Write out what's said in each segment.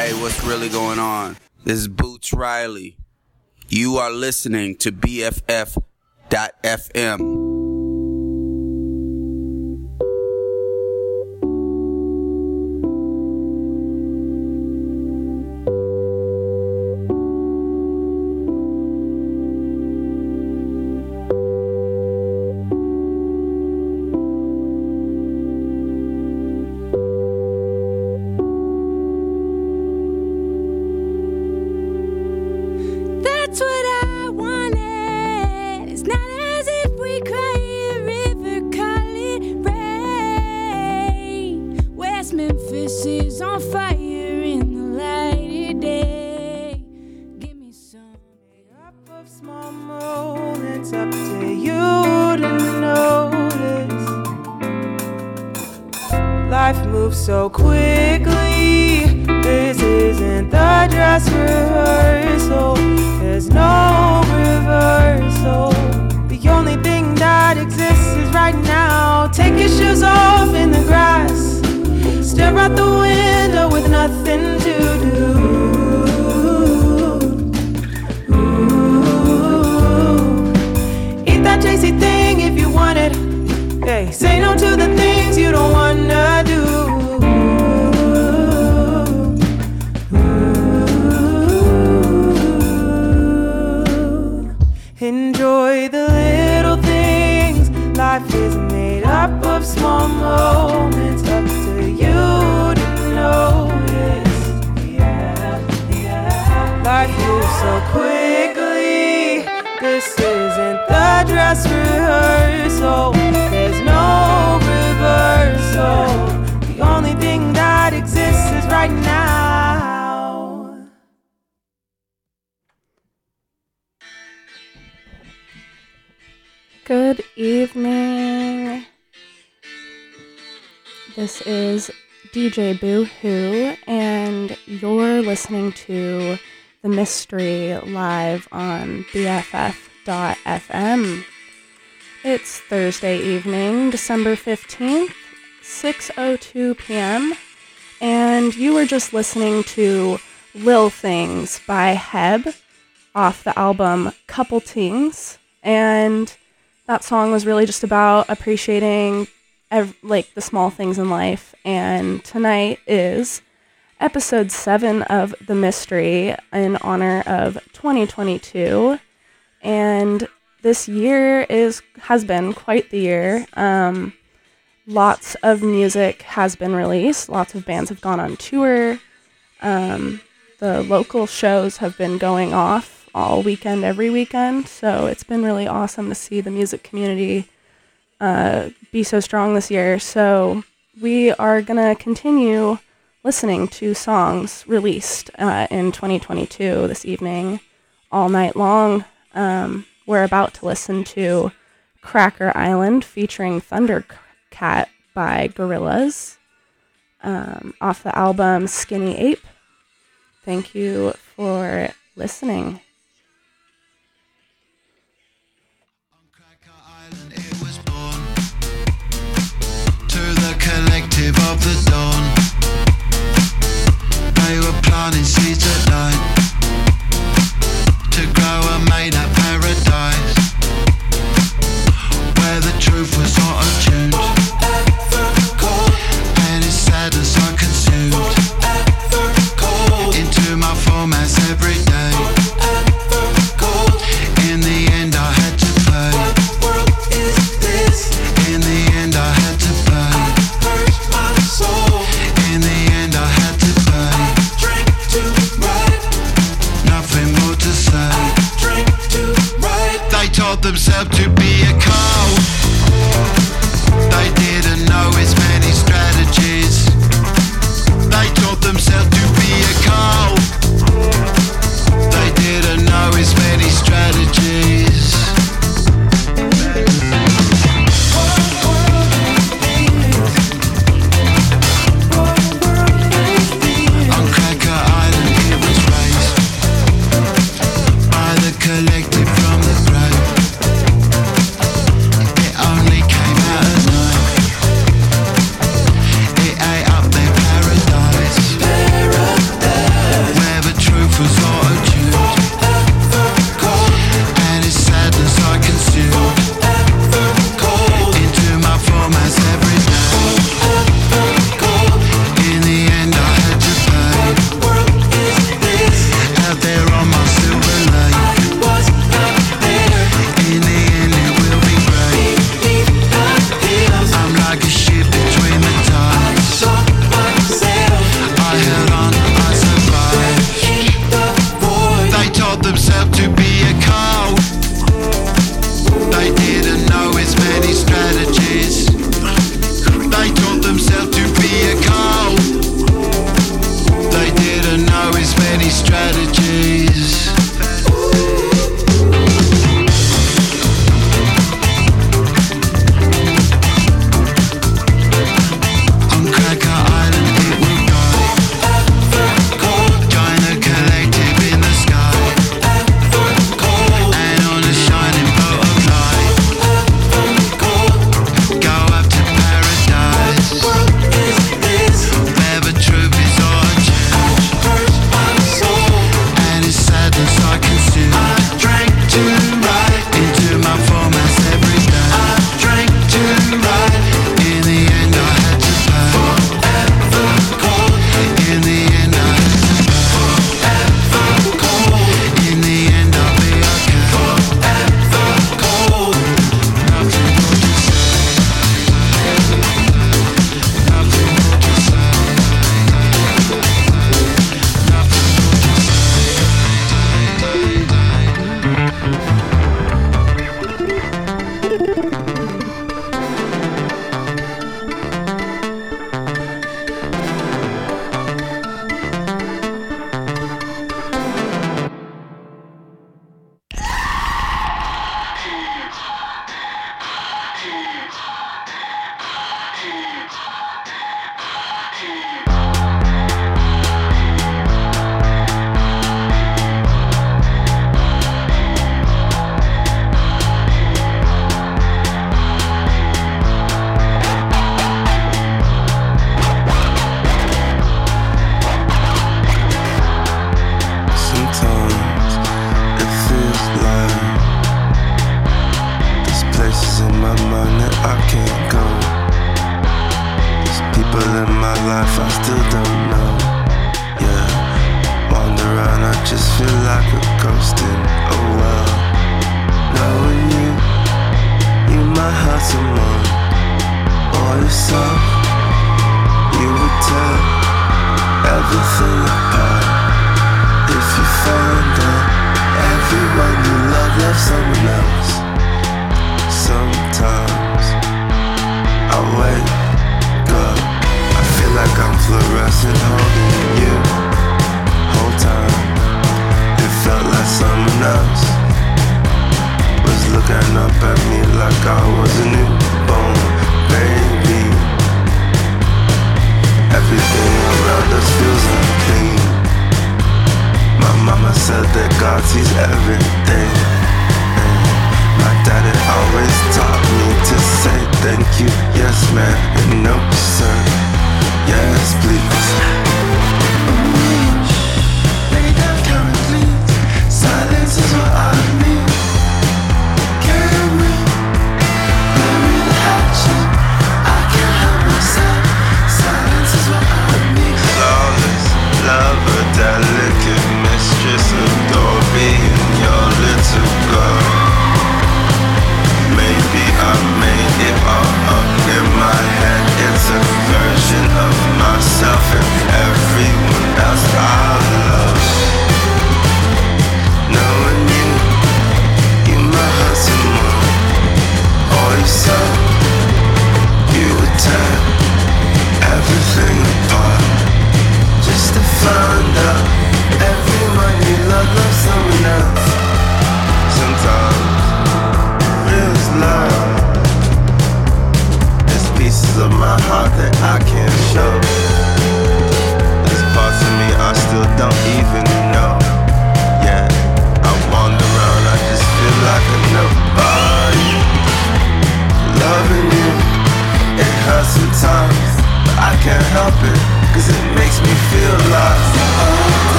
Hey, what's really going on? This is Boots Riley. You are listening to BFF.FM. Thursday evening, December 15th, 6.02 p.m., and you were just listening to Lil Things by Heb off the album Couple Tings, and that song was really just about appreciating ev- like the small things in life. And tonight is episode 7 of the mystery in honor of 2022 and this year is has been quite the year um, lots of music has been released lots of bands have gone on tour um, the local shows have been going off all weekend, every weekend. So it's been really awesome to see the music community uh, be so strong this year. So we are to continue listening to songs released uh, in 2022 this evening, all night long. Um, we're about to listen to Cracker Island featuring Thundercat by Gorillaz um, off the album Skinny Ape. Thank you for listening. Collective of the dawn.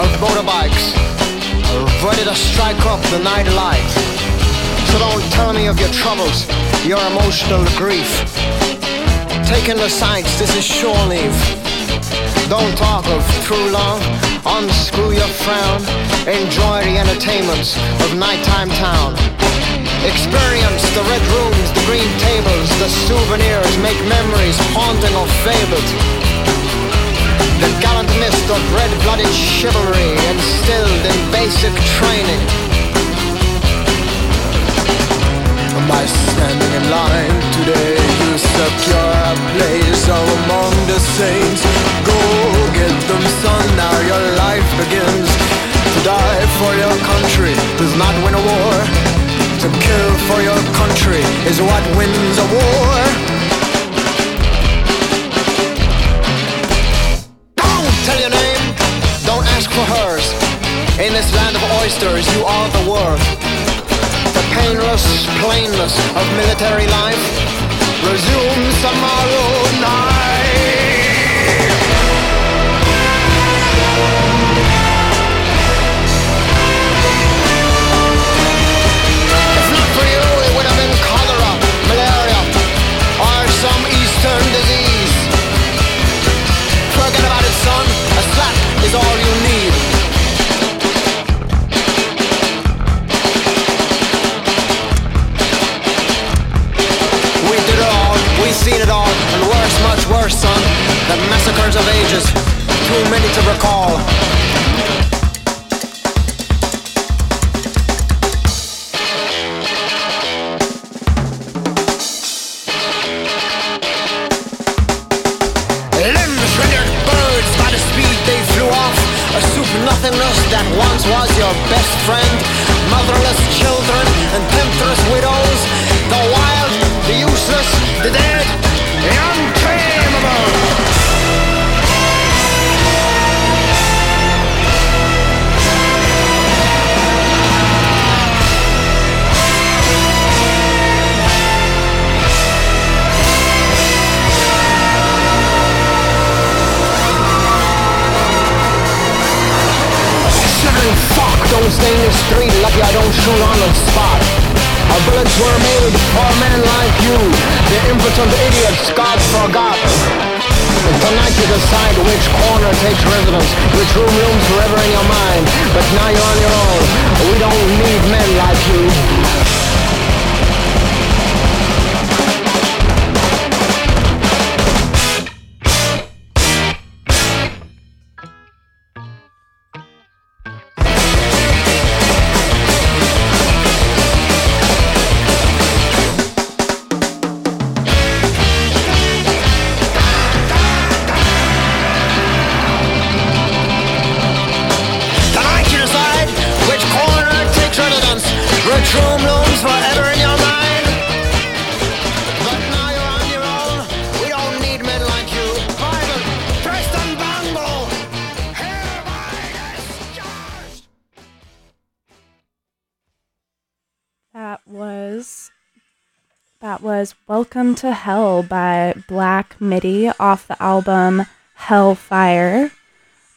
Of motorbikes ready to strike up the night. So don't tell me of your troubles, your emotional grief. Taking the sights, this is shore leave. Don't talk of true love, unscrew your frown. Enjoy the entertainments of nighttime town. Experience the red rooms, the green tables, the souvenirs, make memories haunting or fabled. The gallant mist of red-blooded chivalry instilled in basic training. By standing in line today, you secure a place among the saints. Go get them, son, now your life begins. To die for your country does not win a war. To kill for your country is what wins a war. In this land of oysters, you are the worth. The painless plainness of military life resumes tomorrow night. If not for you, it would have been cholera, malaria, or some eastern disease. Forget about it, son. A slap is all you need. All, and worse, much worse, son. The massacres of ages, too many to recall. Limbs rendered birds by the speed they flew off. A soup nothingness that once was your best friend. Motherless children and temptress widows. The wild, the useless, the dead, don't stay in the street. Lucky I don't shoot on the spot. Our bullets were made for men like you. The impotent idiots God forgot. Tonight you decide which corner takes residence, which room looms forever in your mind. But now you're on your own. We don't need men like you. Welcome to Hell by Black Midi off the album Hellfire.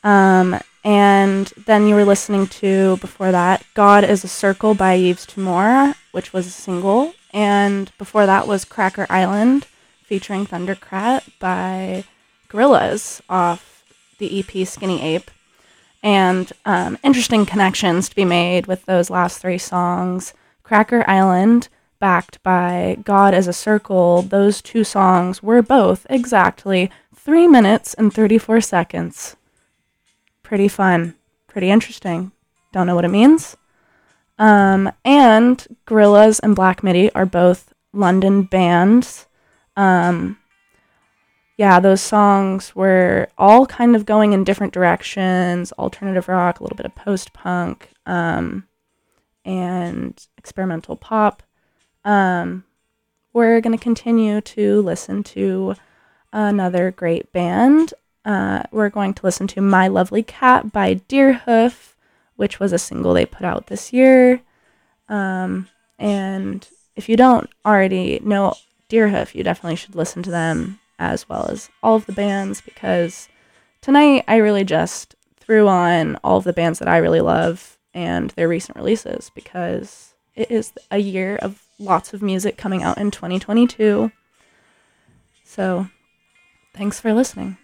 Um, and then you were listening to before that God is a Circle by Yves Tumor, which was a single. And before that was Cracker Island featuring Thundercat by Gorillaz off the EP Skinny Ape. And um, interesting connections to be made with those last three songs. Cracker Island, backed by God as a Circle, those two songs were both exactly 3 minutes and 34 seconds. Pretty fun, pretty interesting. Don't know what it means. Um, and Gorillaz and Black Midi are both London bands. Um, yeah, those songs were all kind of going in different directions alternative rock, a little bit of post punk, um, and experimental pop. Um, we're going to continue to listen to another great band. Uh, we're going to listen to My Lovely Cat by Deerhoof, which was a single they put out this year. Um, and if you don't already know Deerhoof, you definitely should listen to them as well as all of the bands because tonight I really just threw on all of the bands that I really love and their recent releases because it is a year of lots of music coming out in 2022. So, thanks for listening.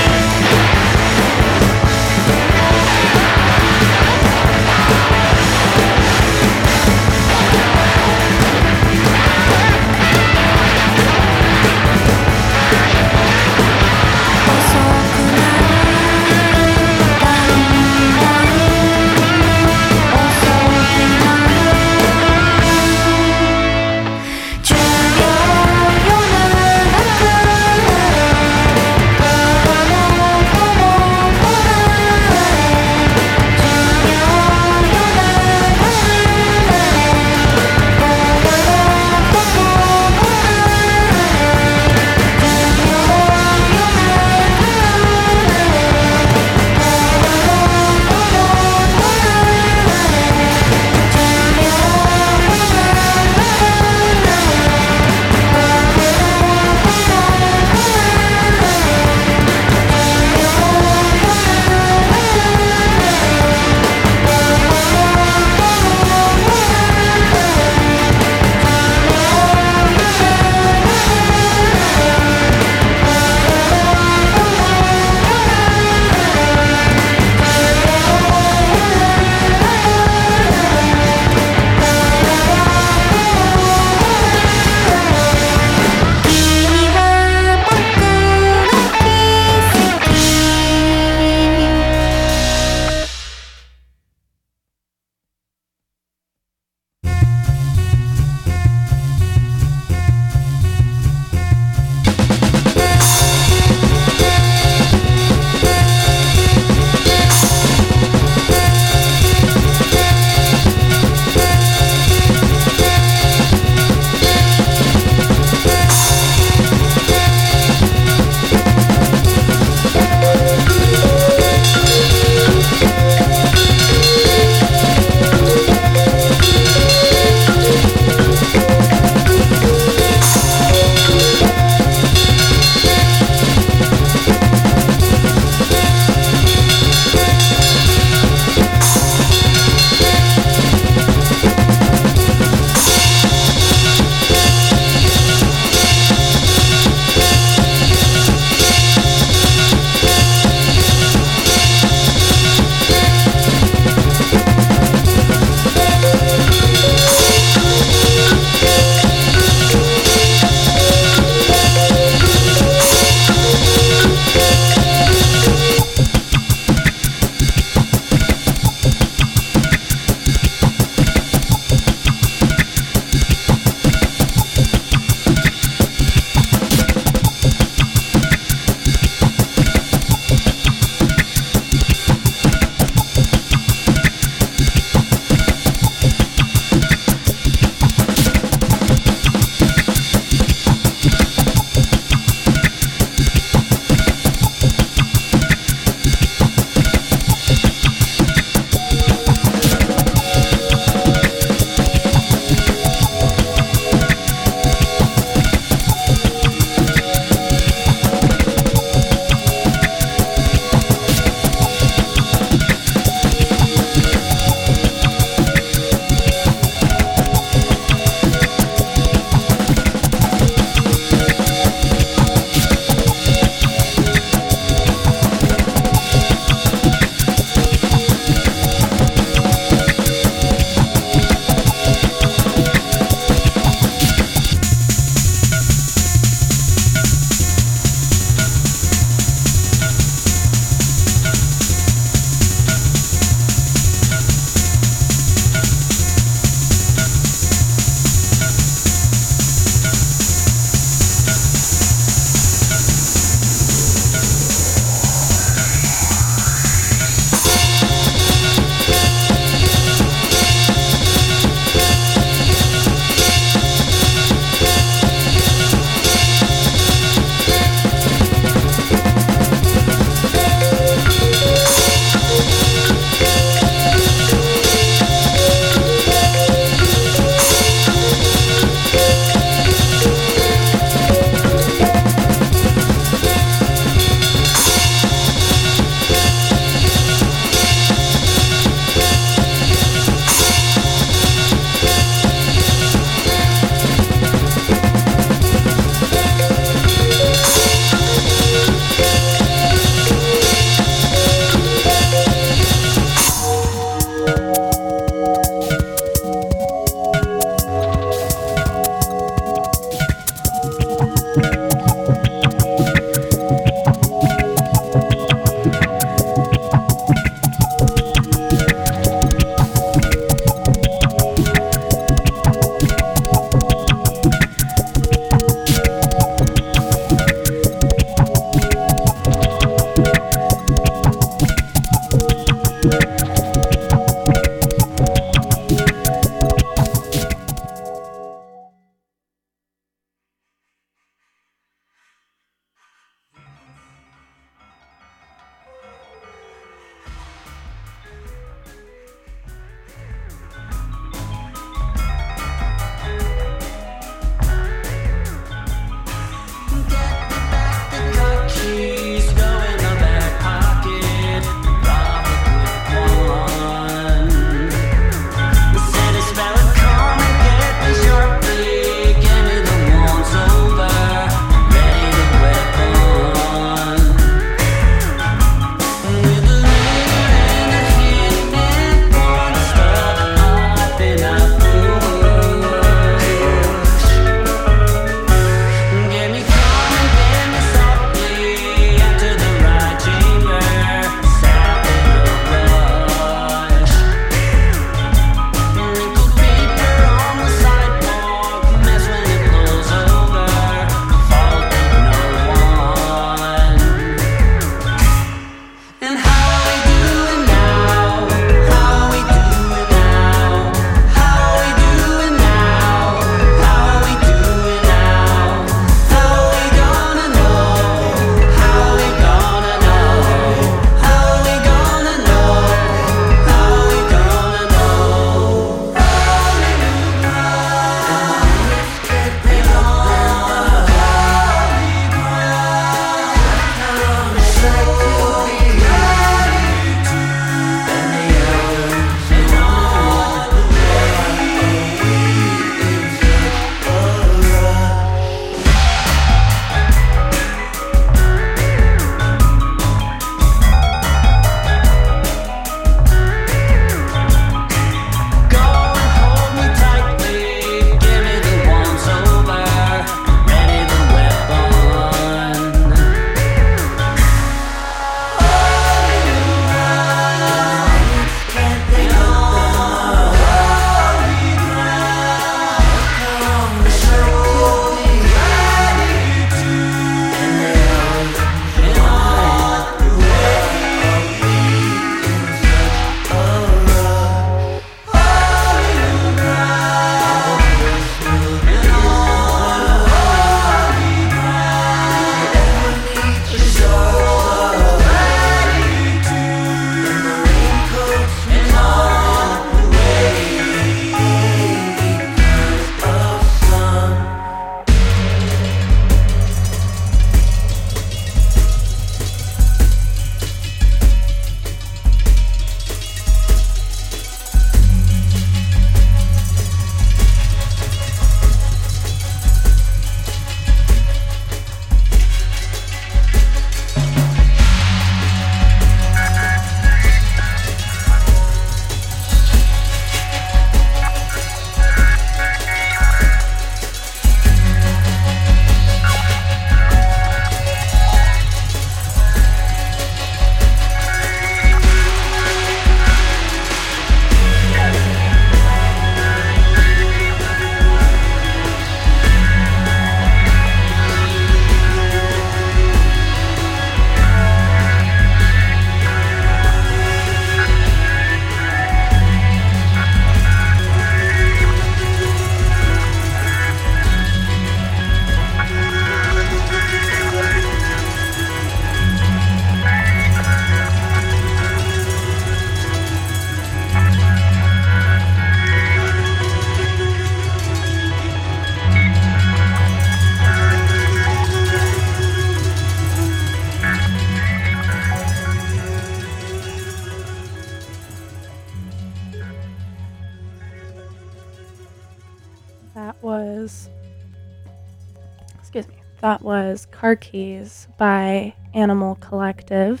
Car Keys by Animal Collective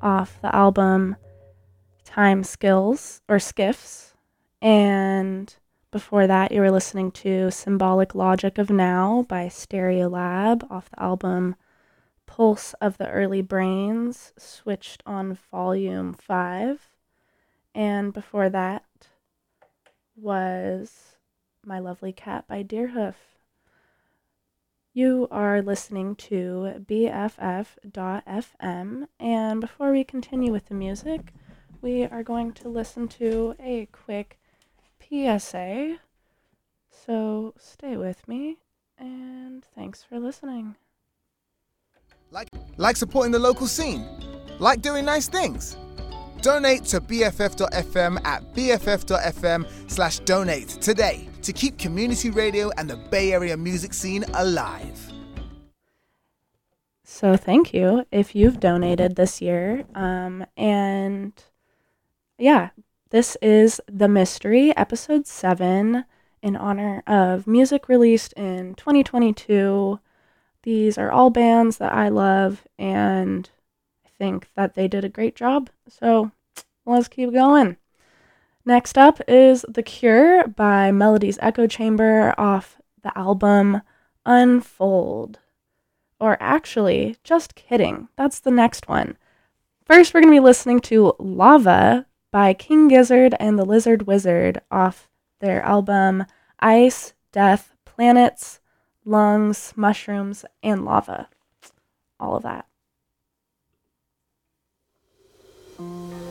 off the album Time Skills or Skiffs. And before that, you were listening to Symbolic Logic of Now by Stereolab off the album Pulse of the Early Brains, switched on Volume 5. And before that was My Lovely Cat by Deerhoof. You are listening to BFF.FM, and before we continue with the music, we are going to listen to a quick PSA. So stay with me, and thanks for listening. Like, like supporting the local scene? Like doing nice things? Donate to BFF.FM at BFF.FM slash donate today to keep community radio and the Bay Area music scene alive. So thank you if you've donated this year. Um, and yeah, this is The Mystery, episode seven, in honor of music released in 2022. These are all bands that I love, and think that they did a great job. So let's keep going. Next up is The Cure by Melody's Echo Chamber off the album Unfold. Or actually, just kidding. That's the next one. First, we're going to be listening to Lava by King Gizzard and the Lizard Wizard off their album Ice, Death, Planets, Lungs, Mushrooms, and Lava. All of that. Mm. -hmm.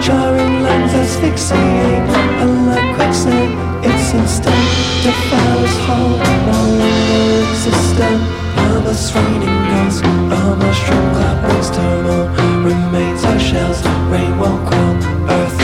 Jarring lungs asphyxiate. Unlike quicksand, its instant defiles whole. No longer existent. Lava's raining ghosts, a mushroom cloud brings turmoil. Remains our shells, rain won't quell. Earth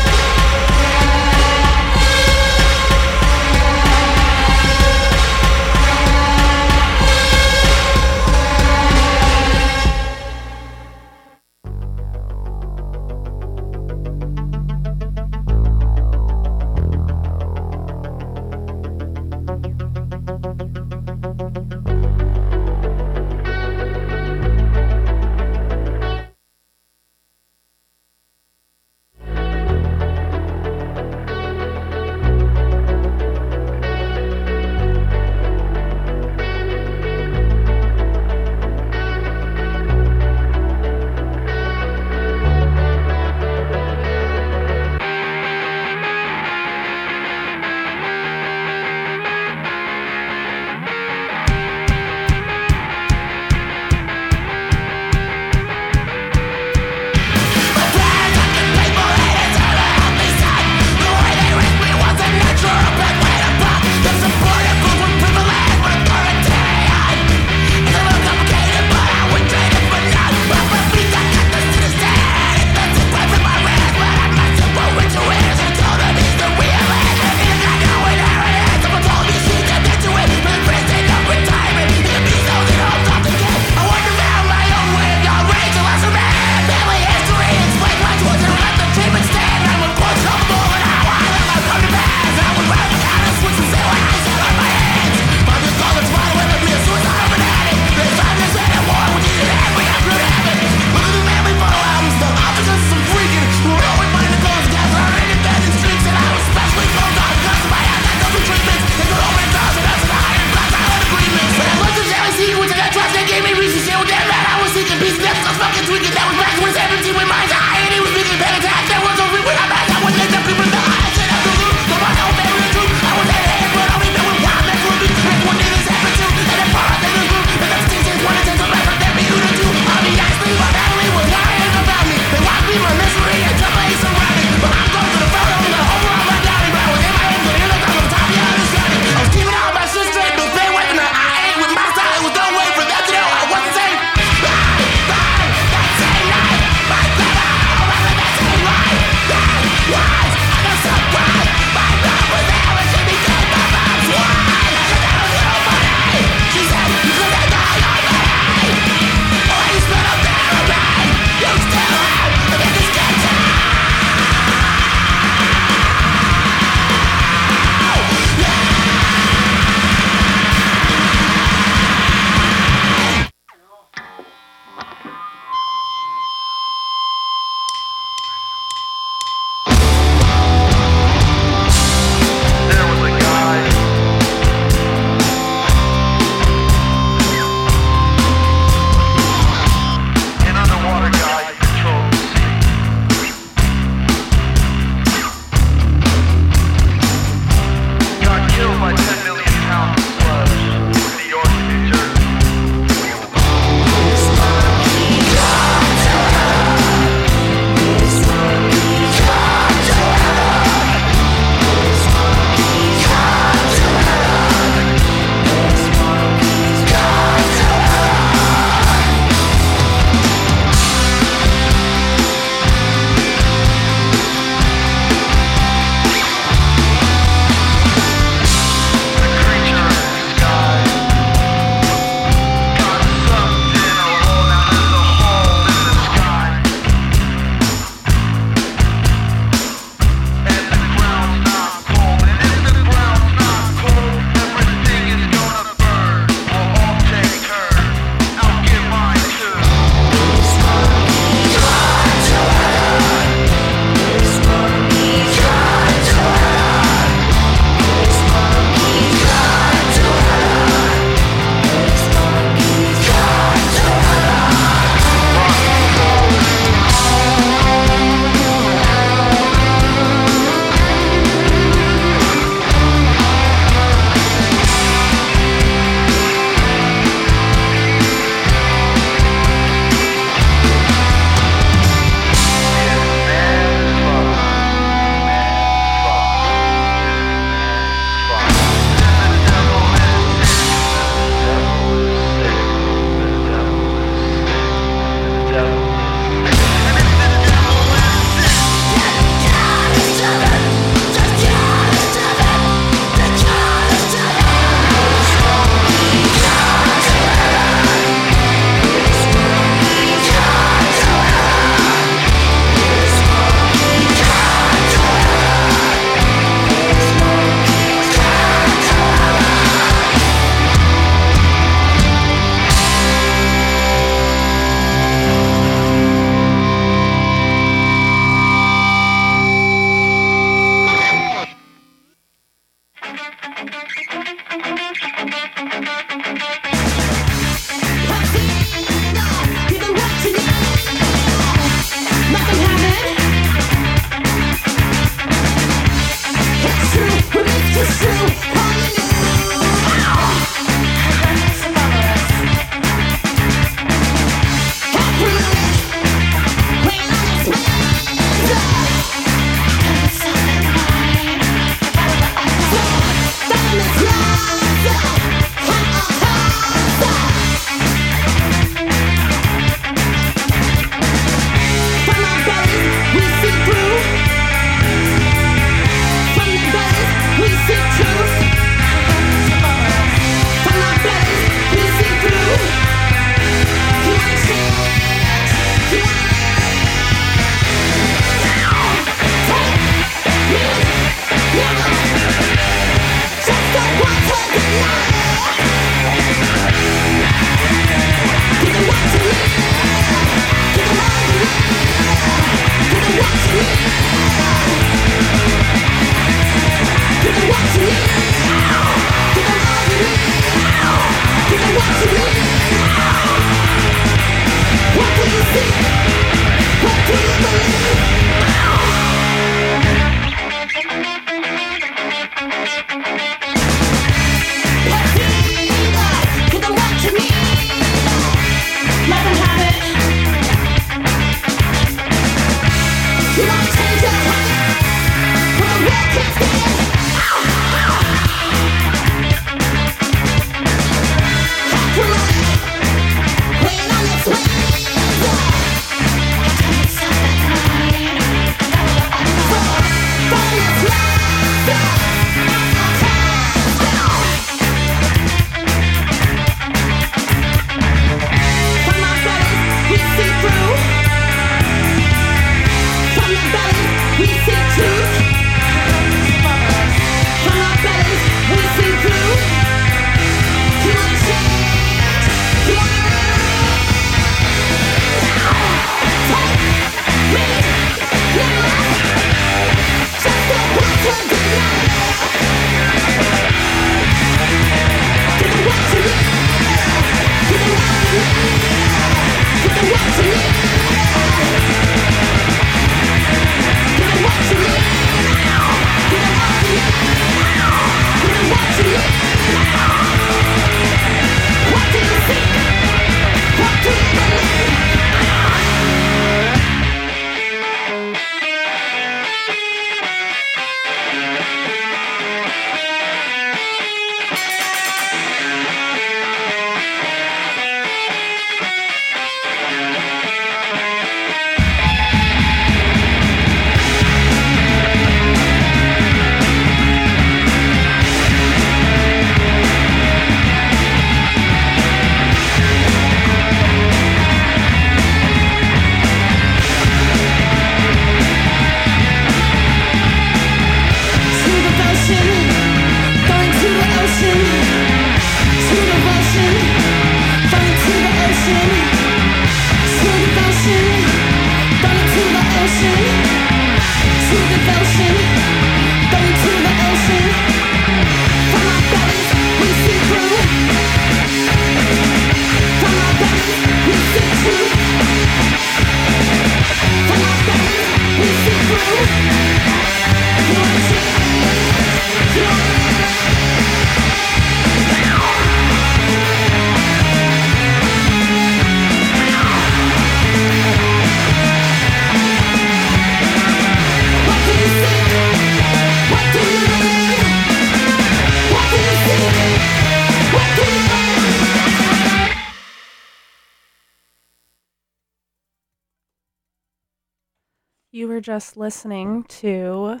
just listening to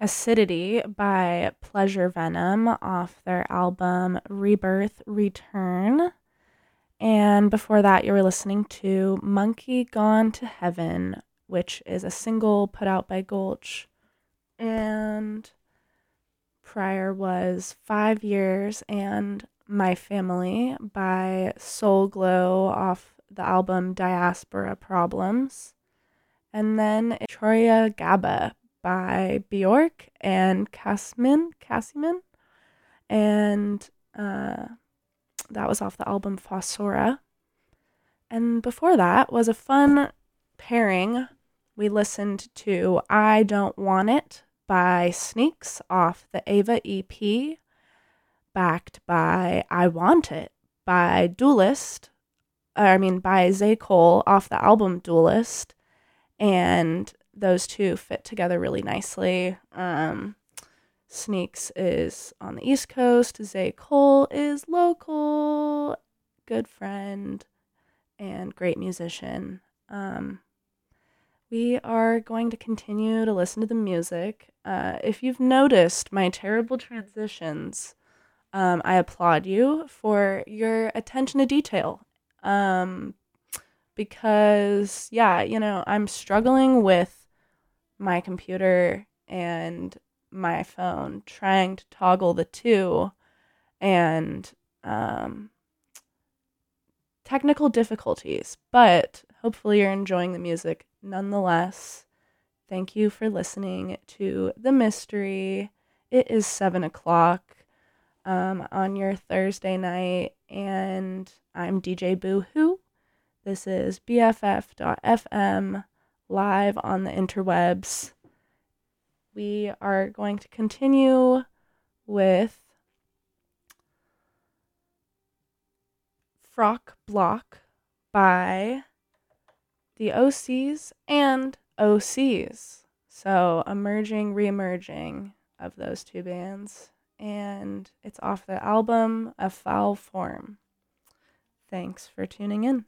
Acidity by Pleasure Venom off their album Rebirth Return. And before that, you were listening to Monkey Gone to Heaven, which is a single put out by Gulch. And prior was Five Years and My Family by Soul Glo off the album Diaspora Problems. And then Trölla-Gabba by Bjork and Kasimyn. Kasimyn. And uh, that was off the album Fossora. And before that was a fun pairing. We listened to I Don't Want It by Sneaks off the Ava EP, backed by I Want It by Duelist. I mean, by Zay Cole off the album Duelist and those two fit together really nicely. Um, Sneaks is on the East Coast. Zay Cole is local, good friend, and great musician. Um, we are going to continue to listen to the music. Uh, if you've noticed my terrible transitions, um, I applaud you for your attention to detail. Um, because yeah, you know, I'm struggling with my computer and my phone trying to toggle the two and um technical difficulties, but hopefully you're enjoying the music nonetheless. Thank you for listening to The Mystery. It is seven o'clock um, on your Thursday night, and I'm DJ Boohoo. This is BFF.FM live on the interwebs. We are going to continue with Frock Block by the OCs and OCs. So, a merging, re-emerging of those two bands. And it's off the album A Foul Form. Thanks for tuning in.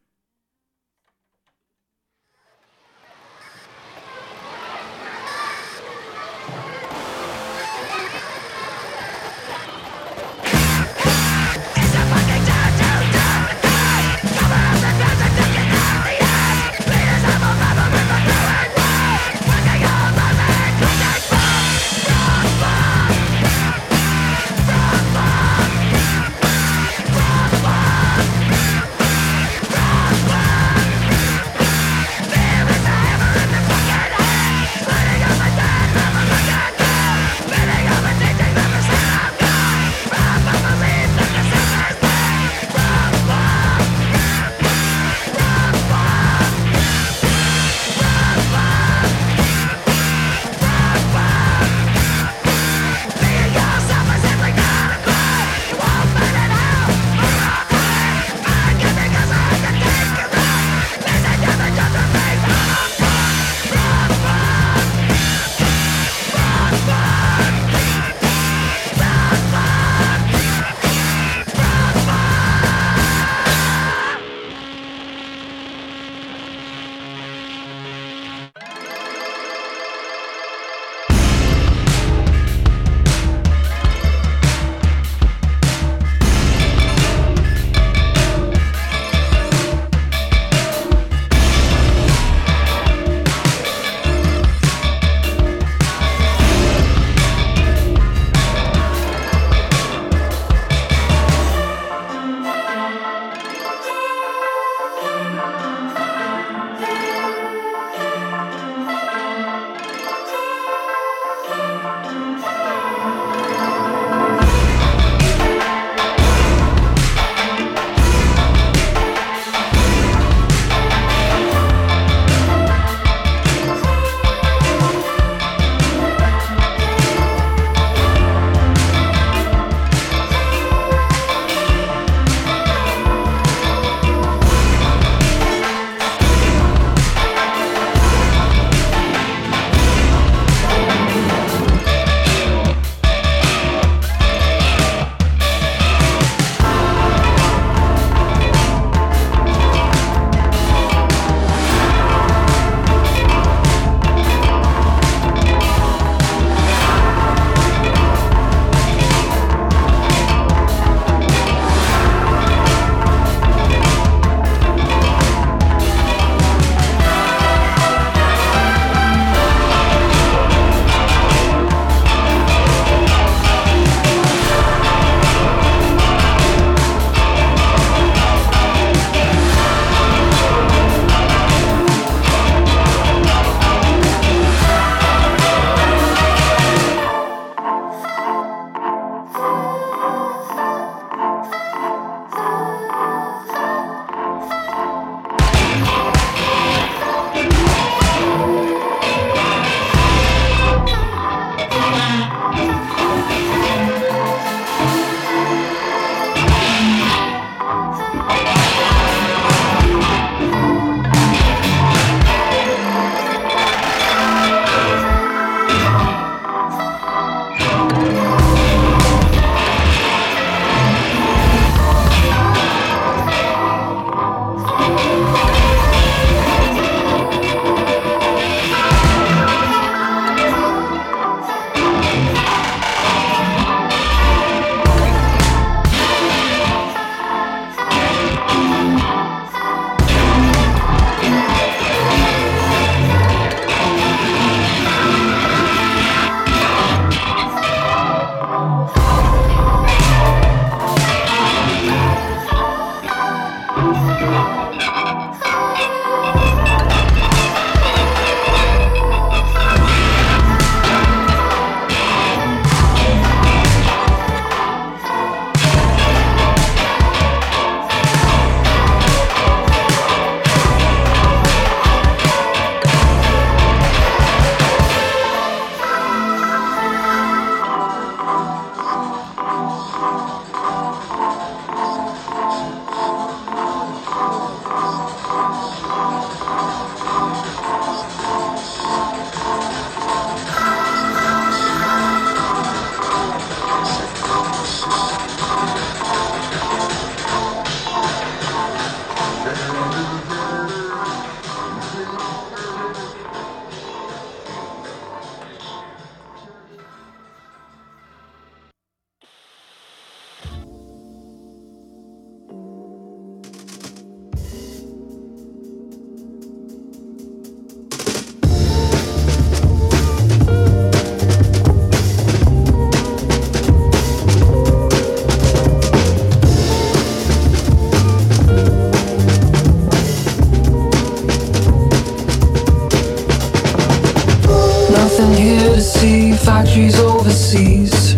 Here to see factories overseas.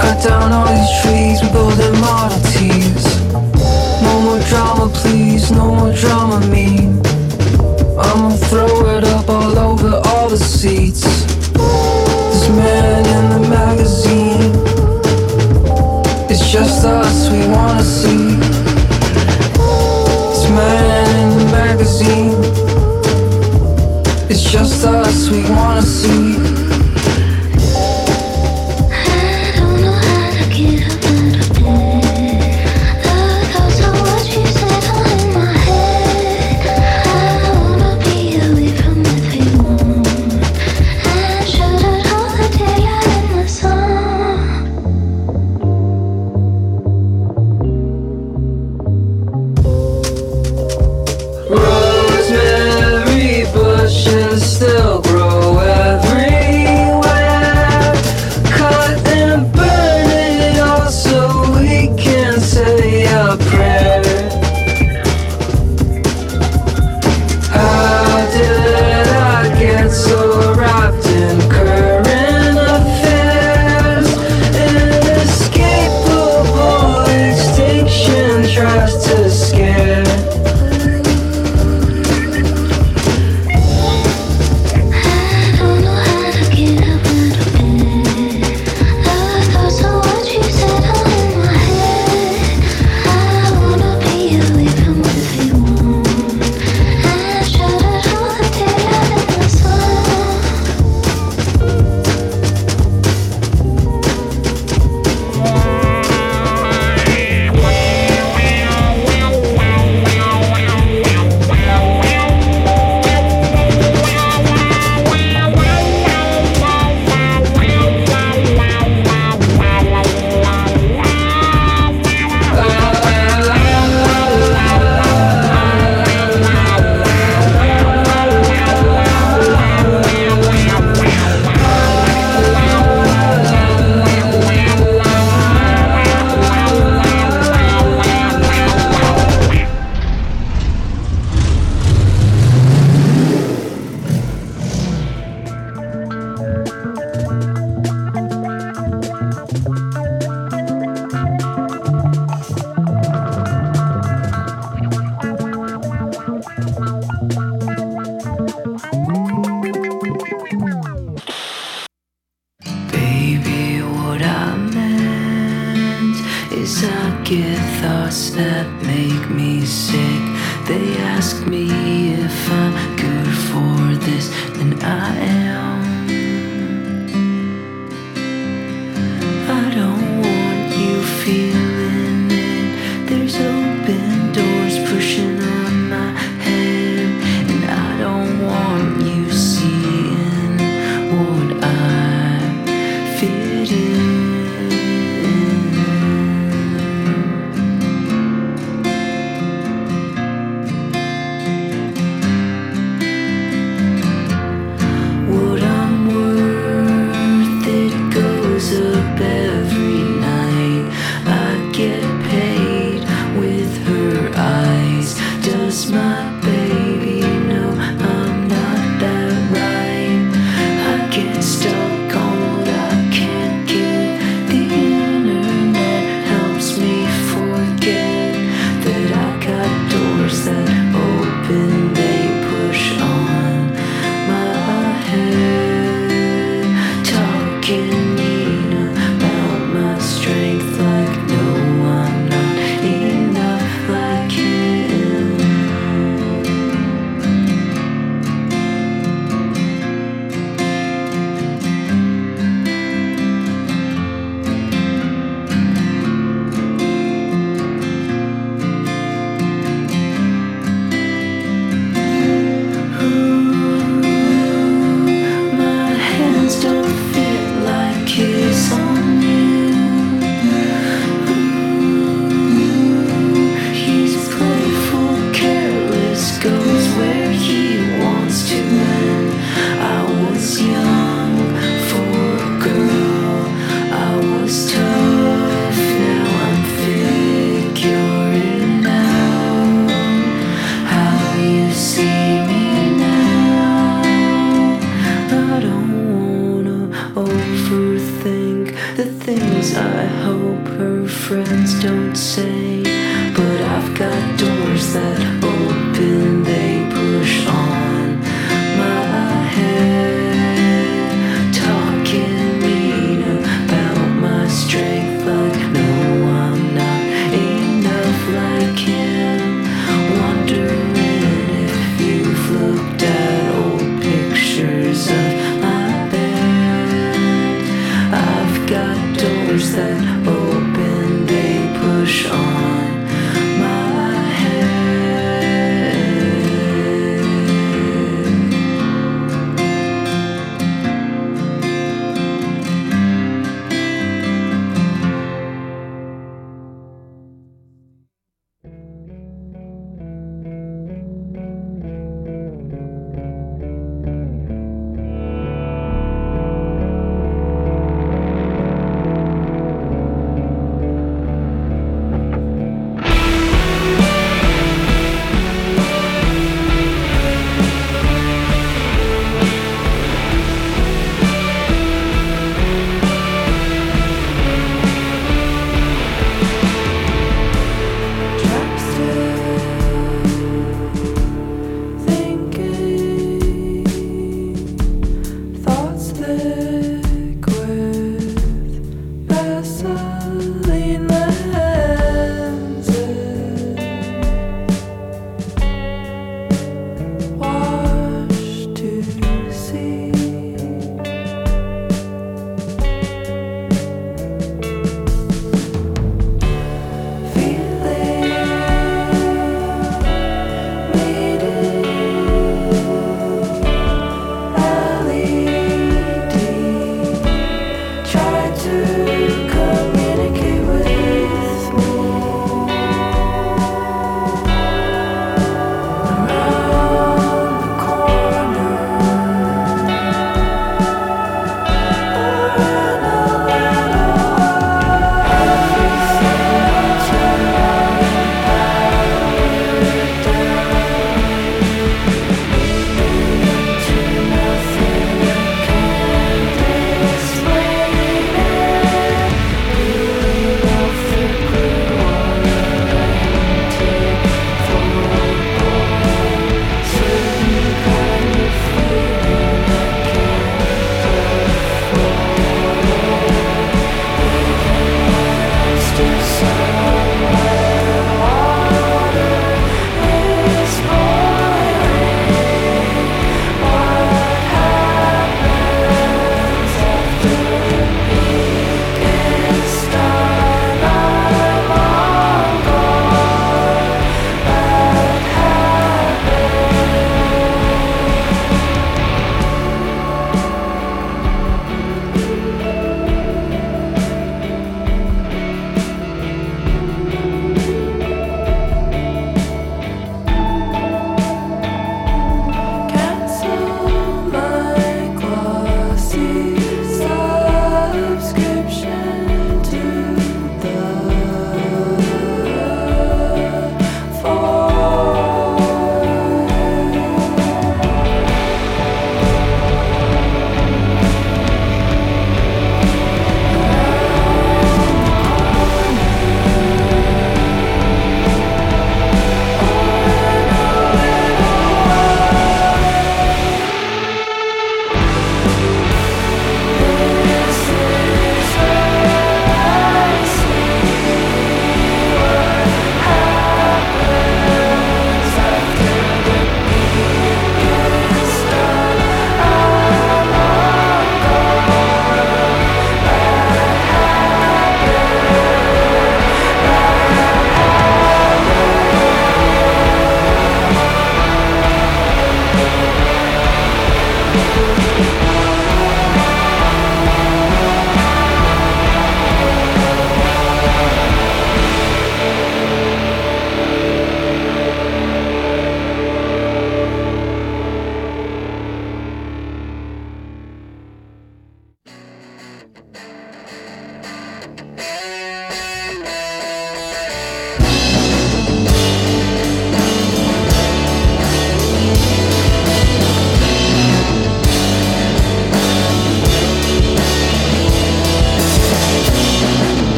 Cut down all these trees, we build them Model T's. No more drama, please, no more drama, me. I'ma throw it up all over all the sea.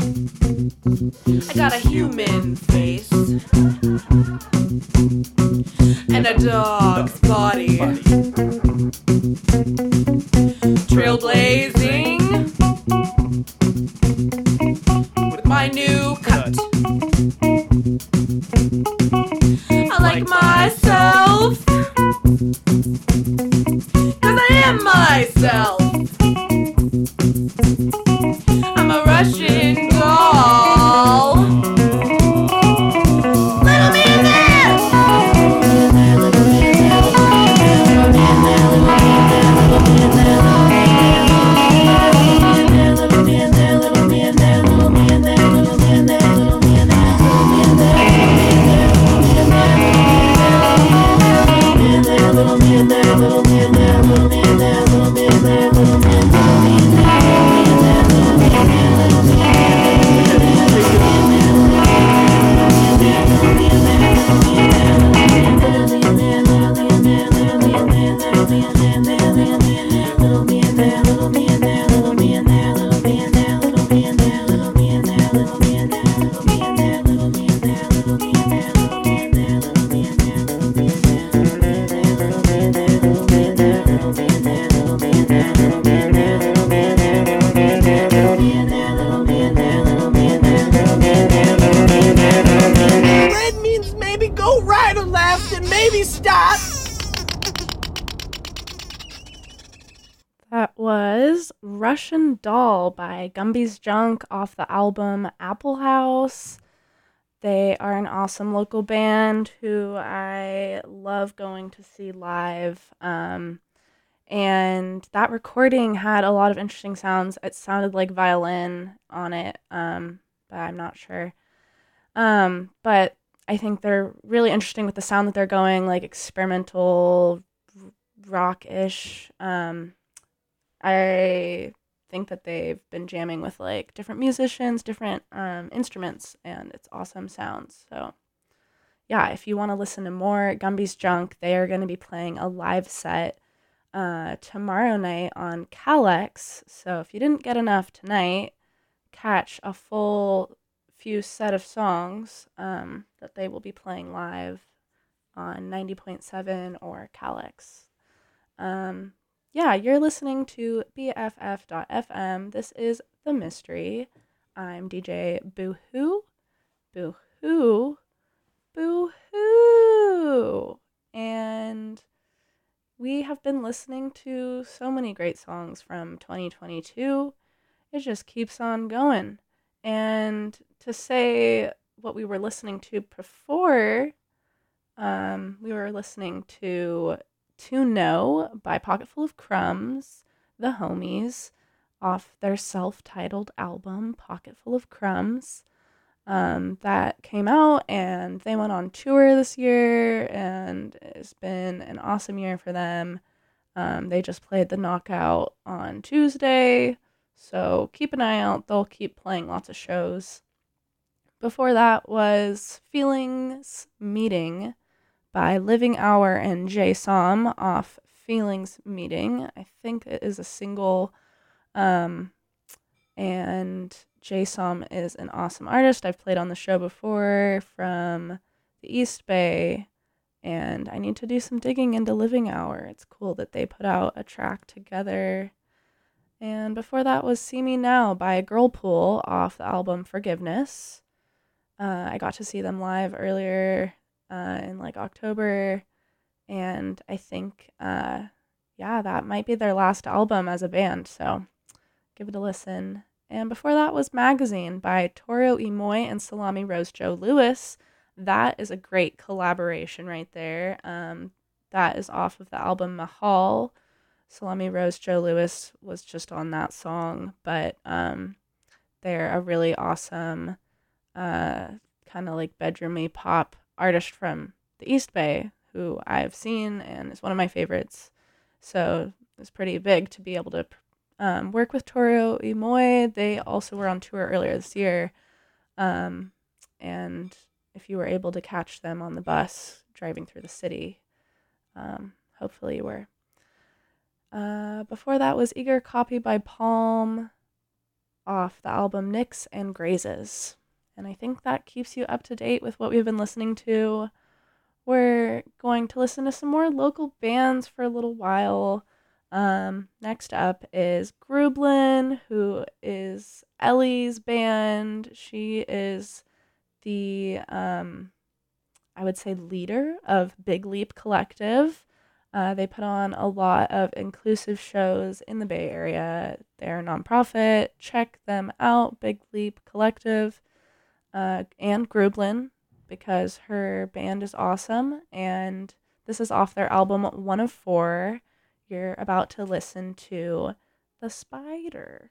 I got a human face and a dog's body. Trailblazing with my new. By Gumby's Junk off the album Apple House. They are an awesome local band who I love going to see live. Um, and that recording had a lot of interesting sounds. It sounded like violin on it, um, but I'm not sure. Um, but I think they're really interesting with the sound that they're going, like experimental rock ish. Um, I think that they've been jamming with like different musicians, different um, instruments, and it's awesome sounds. So, yeah, if you want to listen to more Gumby's Junk, they are going to be playing a live set uh, tomorrow night on KALX. So, if you didn't get enough tonight, catch a full few set of songs um, that they will be playing live on 90.7 or KALX. Um, yeah, you're listening to BFF.FM. This is The Mystery. I'm DJ Boohoo. Boohoo. Boohoo. And we have been listening to so many great songs from 2022. It just keeps on going. And to say what we were listening to before, um, we were listening to To Know by Pocketful of Crumbs, the homies, off their self titled album, Pocketful of Crumbs. Um, that came out and they went on tour this year, and it's been an awesome year for them. Um, they just played the knockout on Tuesday, so keep an eye out. They'll keep playing lots of shows. Before that was Feelings Meeting by Living Hour and Jay Som off Feelings Meeting. I think it is a single. Um, and Jay Som is an awesome artist. I've played on the show before from the East Bay, and I need to do some digging into Living Hour. It's cool that they put out a track together. And before that was See Me Now by Girlpool off the album Forgiveness. Uh, I got to see them live earlier uh, in like October, and I think, uh, yeah, that might be their last album as a band. So give it a listen. And before that was Magazine by Toro y Moi and Salami Rose Joe Lewis. That is a great collaboration right there. Um, that is off of the album Mahal. Salami Rose Joe Lewis was just on that song, but um, they're a really awesome, uh, kind of like bedroomy pop artist from the East Bay who I've seen and is one of my favorites. So it's pretty big to be able to um, work with Toro y Moi. They also were on tour earlier this year. Um, and if you were able to catch them on the bus driving through the city, um, hopefully you were. Uh, before that was Eager Copy by Palm off the album Nicks and Grazes. And I think that keeps you up to date with what we've been listening to. We're going to listen to some more local bands for a little while. Um, next up is Grublin, who is Ellie's band. She is the, um, I would say, leader of Big Leap Collective. Uh, they put on a lot of inclusive shows in the Bay Area. They're a nonprofit. Check them out, Big Leap Collective uh, Anne Grublin, because her band is awesome. And this is off their album One of Four. You're about to listen to The Spider.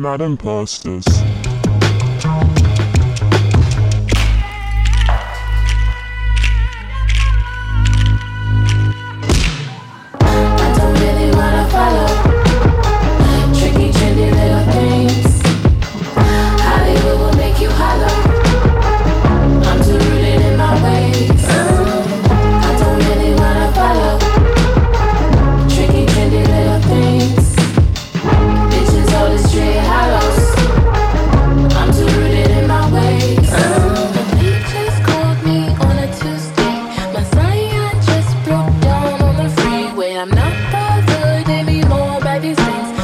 Not imposters. These things.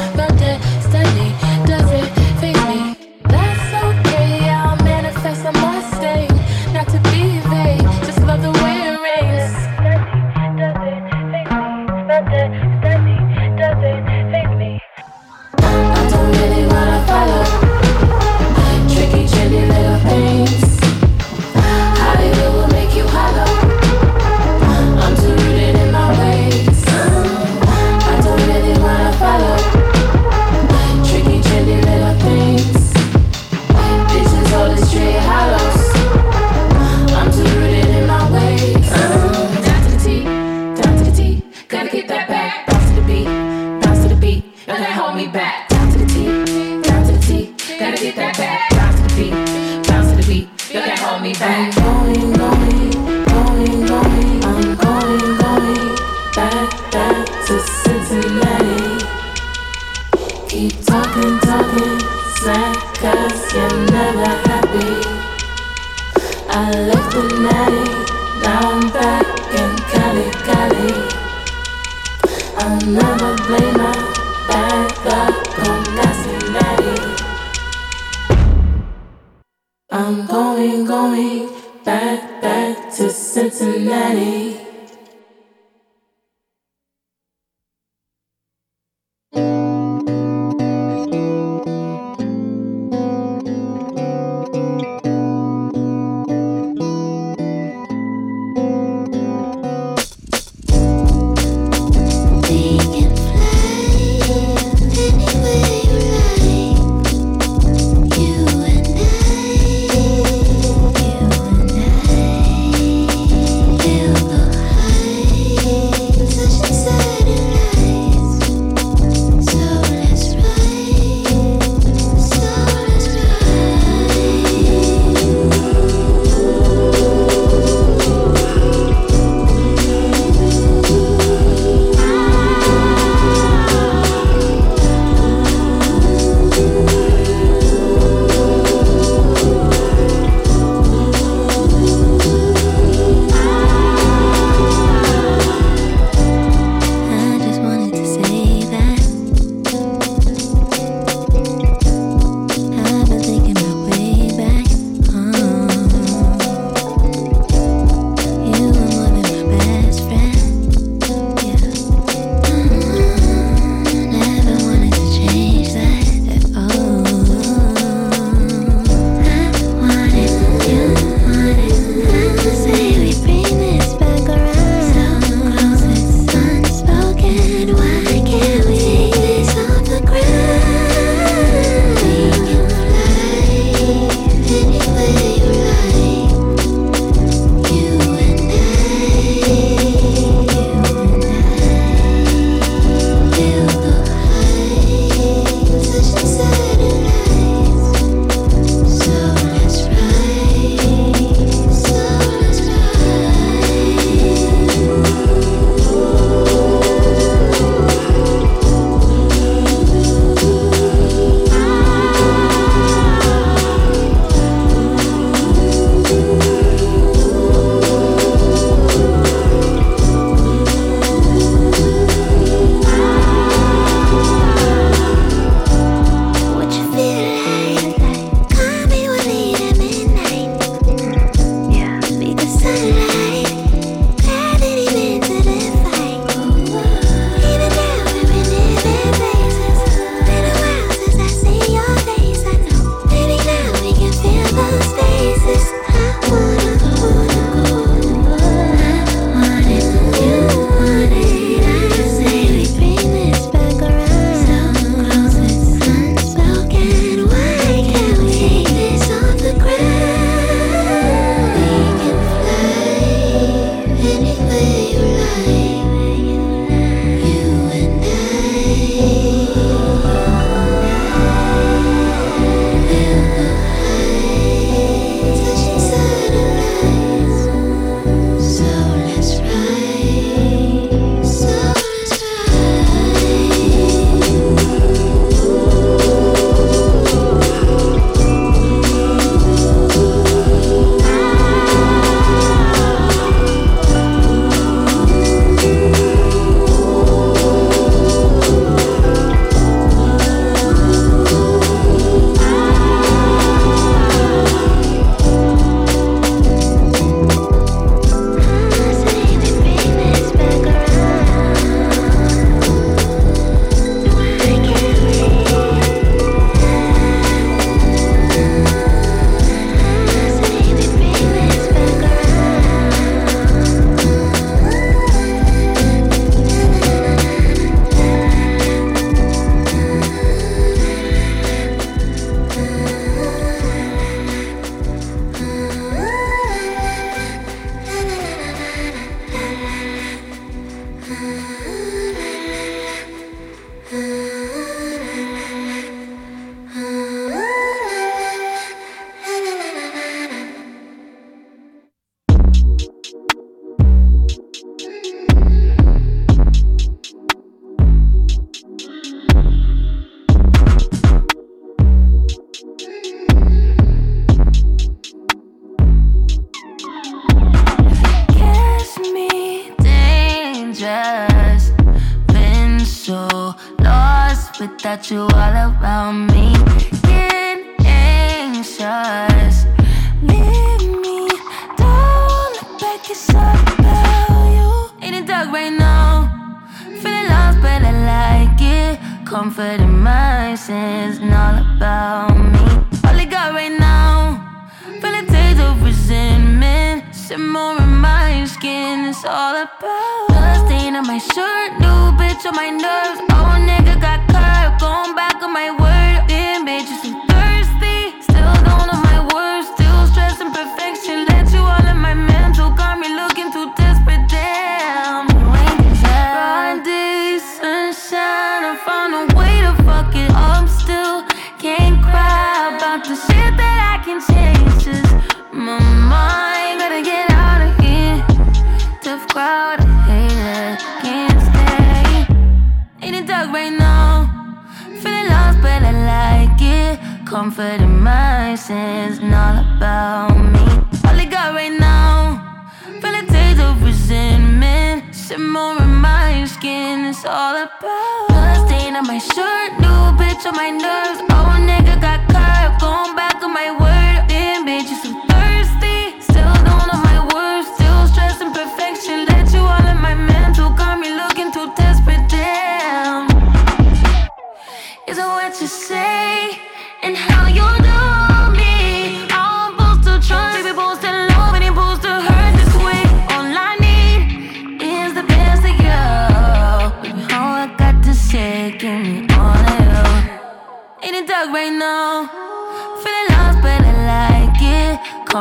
Stain on my shirt, new bitch on my nerves. Oh, nigga got curved, going back on my word.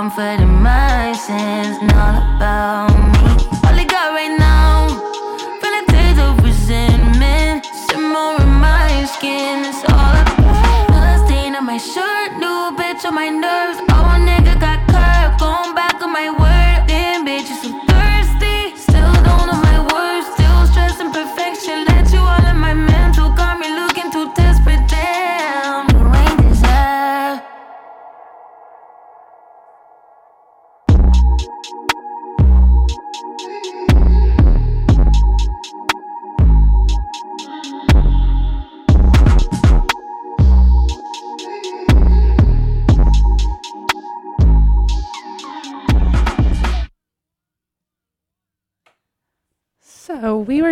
Comfort in my sins,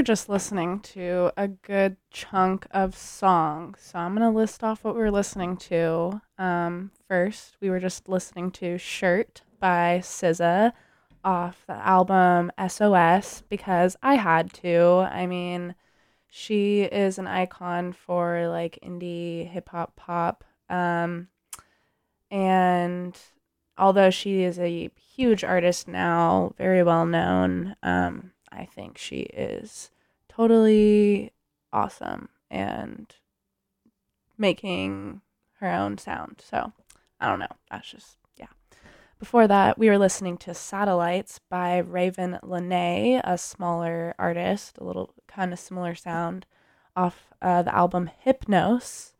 were just listening to a good chunk of songs. So I'm gonna list off what we were listening to. Um, first, we were just listening to "Shirt" by SZA off the album SOS because I had to. I mean, she is an icon for like indie hip hop pop. Um, and although she is a huge artist now, very well known, um, I think she is totally awesome and making her own sound. So I don't know. That's just yeah. Before that, we were listening to Satellites by Ravyn Lenae, a smaller artist, a little kind of similar sound off uh, the album Hypnos.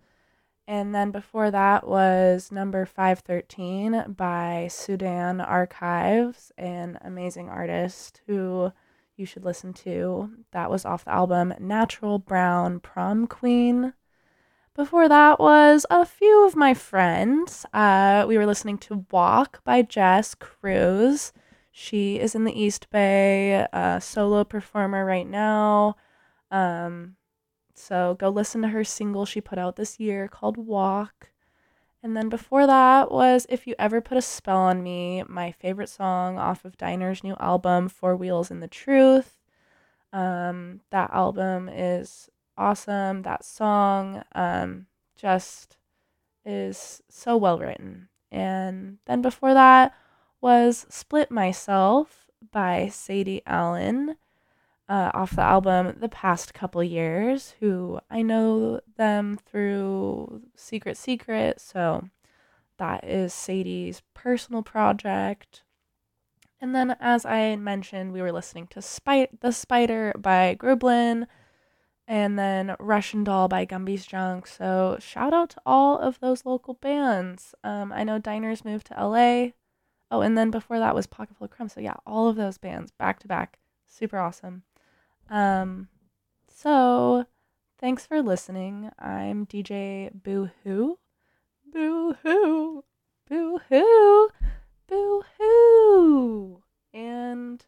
And then before that was number 513 by Sudan Archives, an amazing artist who you should listen to. That was off the album Natural Brown Prom Queen. Before that was a few of my friends. Uh, we were listening to Walk by Jess Cruz. She is in the East Bay, a solo performer right now. Um, so go listen to her single she put out this year called Walk. And then before that was If You Ever Put a Spell on Me, my favorite song off of Diner's new album, Four Wheels and the Truth. Um, that album is awesome. That song um, just is so well written. And then before that was Split Myself by Sadie Allen uh, off the album The Past Couple Years, who I know them through Secret Secret. So that is Sadie's personal project. And then, as I mentioned, we were listening to Spite The Spider by Grublin and then Russian Doll by Gumby's Junk. So shout out to all of those local bands. Um, I know Diners moved to LA. Oh, and then before that was Pocketful of Crumbs. So yeah, all of those bands back to back. Super awesome. Um, so Thanks for listening. I'm DJ Boo Hoo. Boo Hoo. Boo Hoo. Boo Hoo. And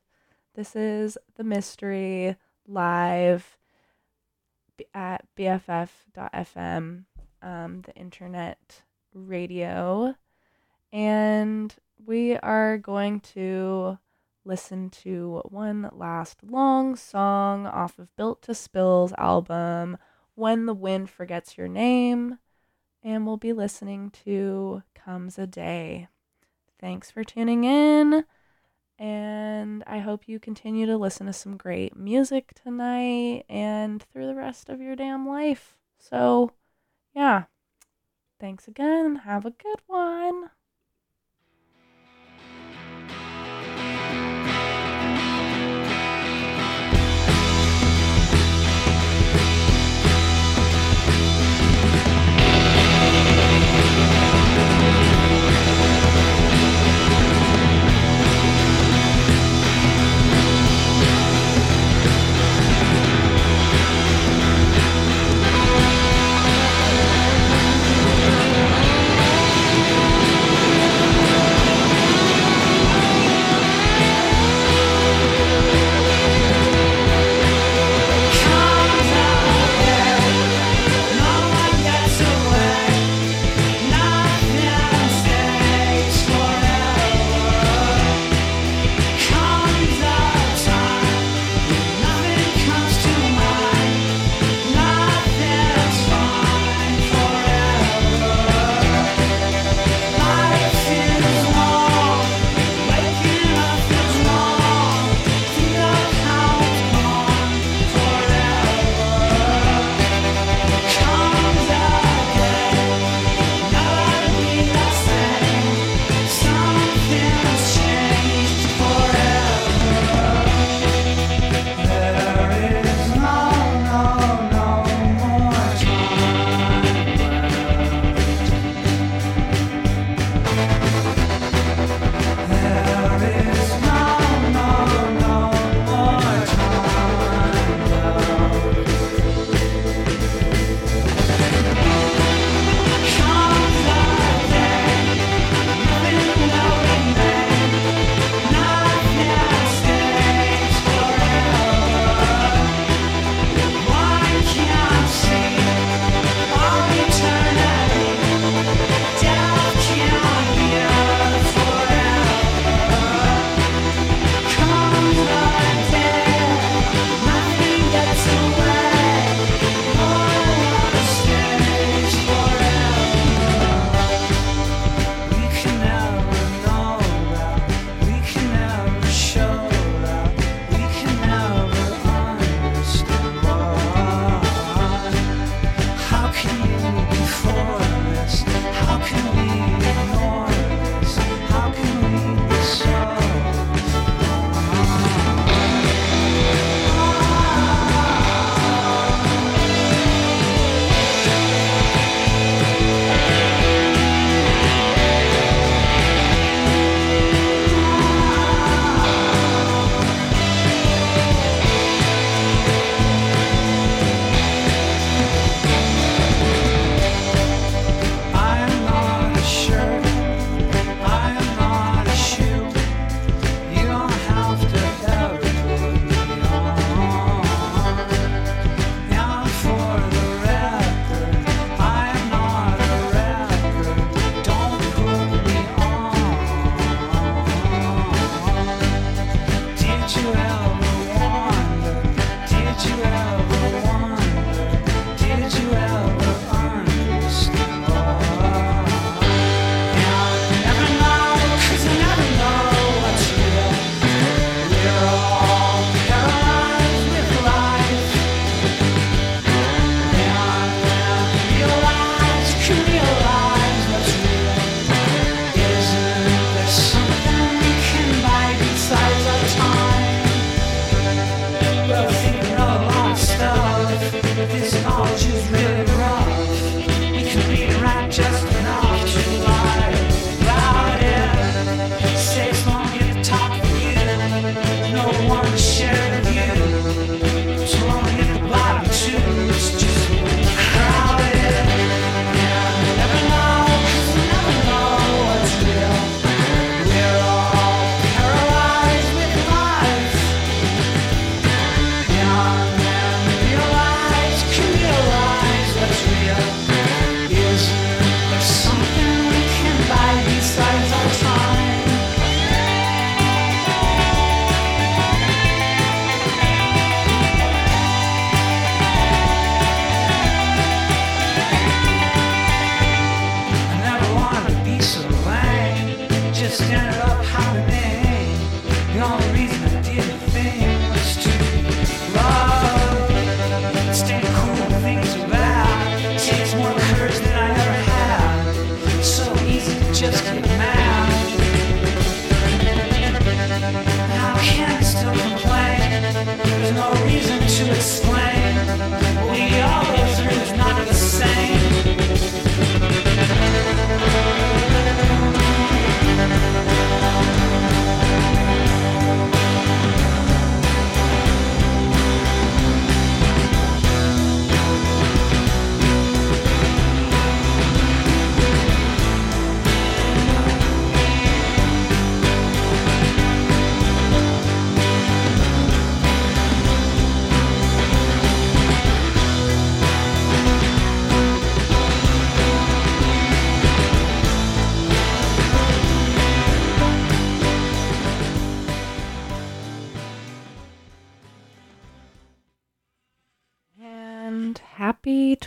this is The Mystery live at BFF.fm, um, the internet radio. And we are going to listen to one last long song off of Built to Spill's album, When the Wind Forgets Your Name. And we'll be listening to Comes a Day. Thanks for tuning in. And I hope you continue to listen to some great music tonight and through the rest of your damn life. So, yeah. Thanks again. Have a good one.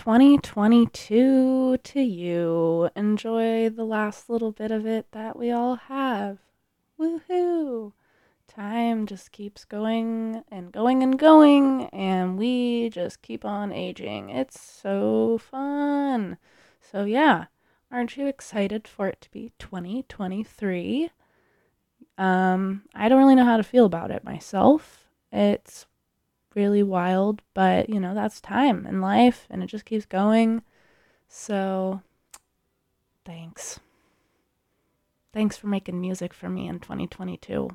2022 to you. Enjoy the last little bit of it that we all have. Woohoo! Time just keeps going and going and going, and we just keep on aging. It's so fun. So, yeah, aren't you excited for it to be 2023? Um, I don't really know how to feel about it myself. It's really wild, but you know, that's time and life and it just keeps going. So, thanks. Thanks for making music for me in 2022.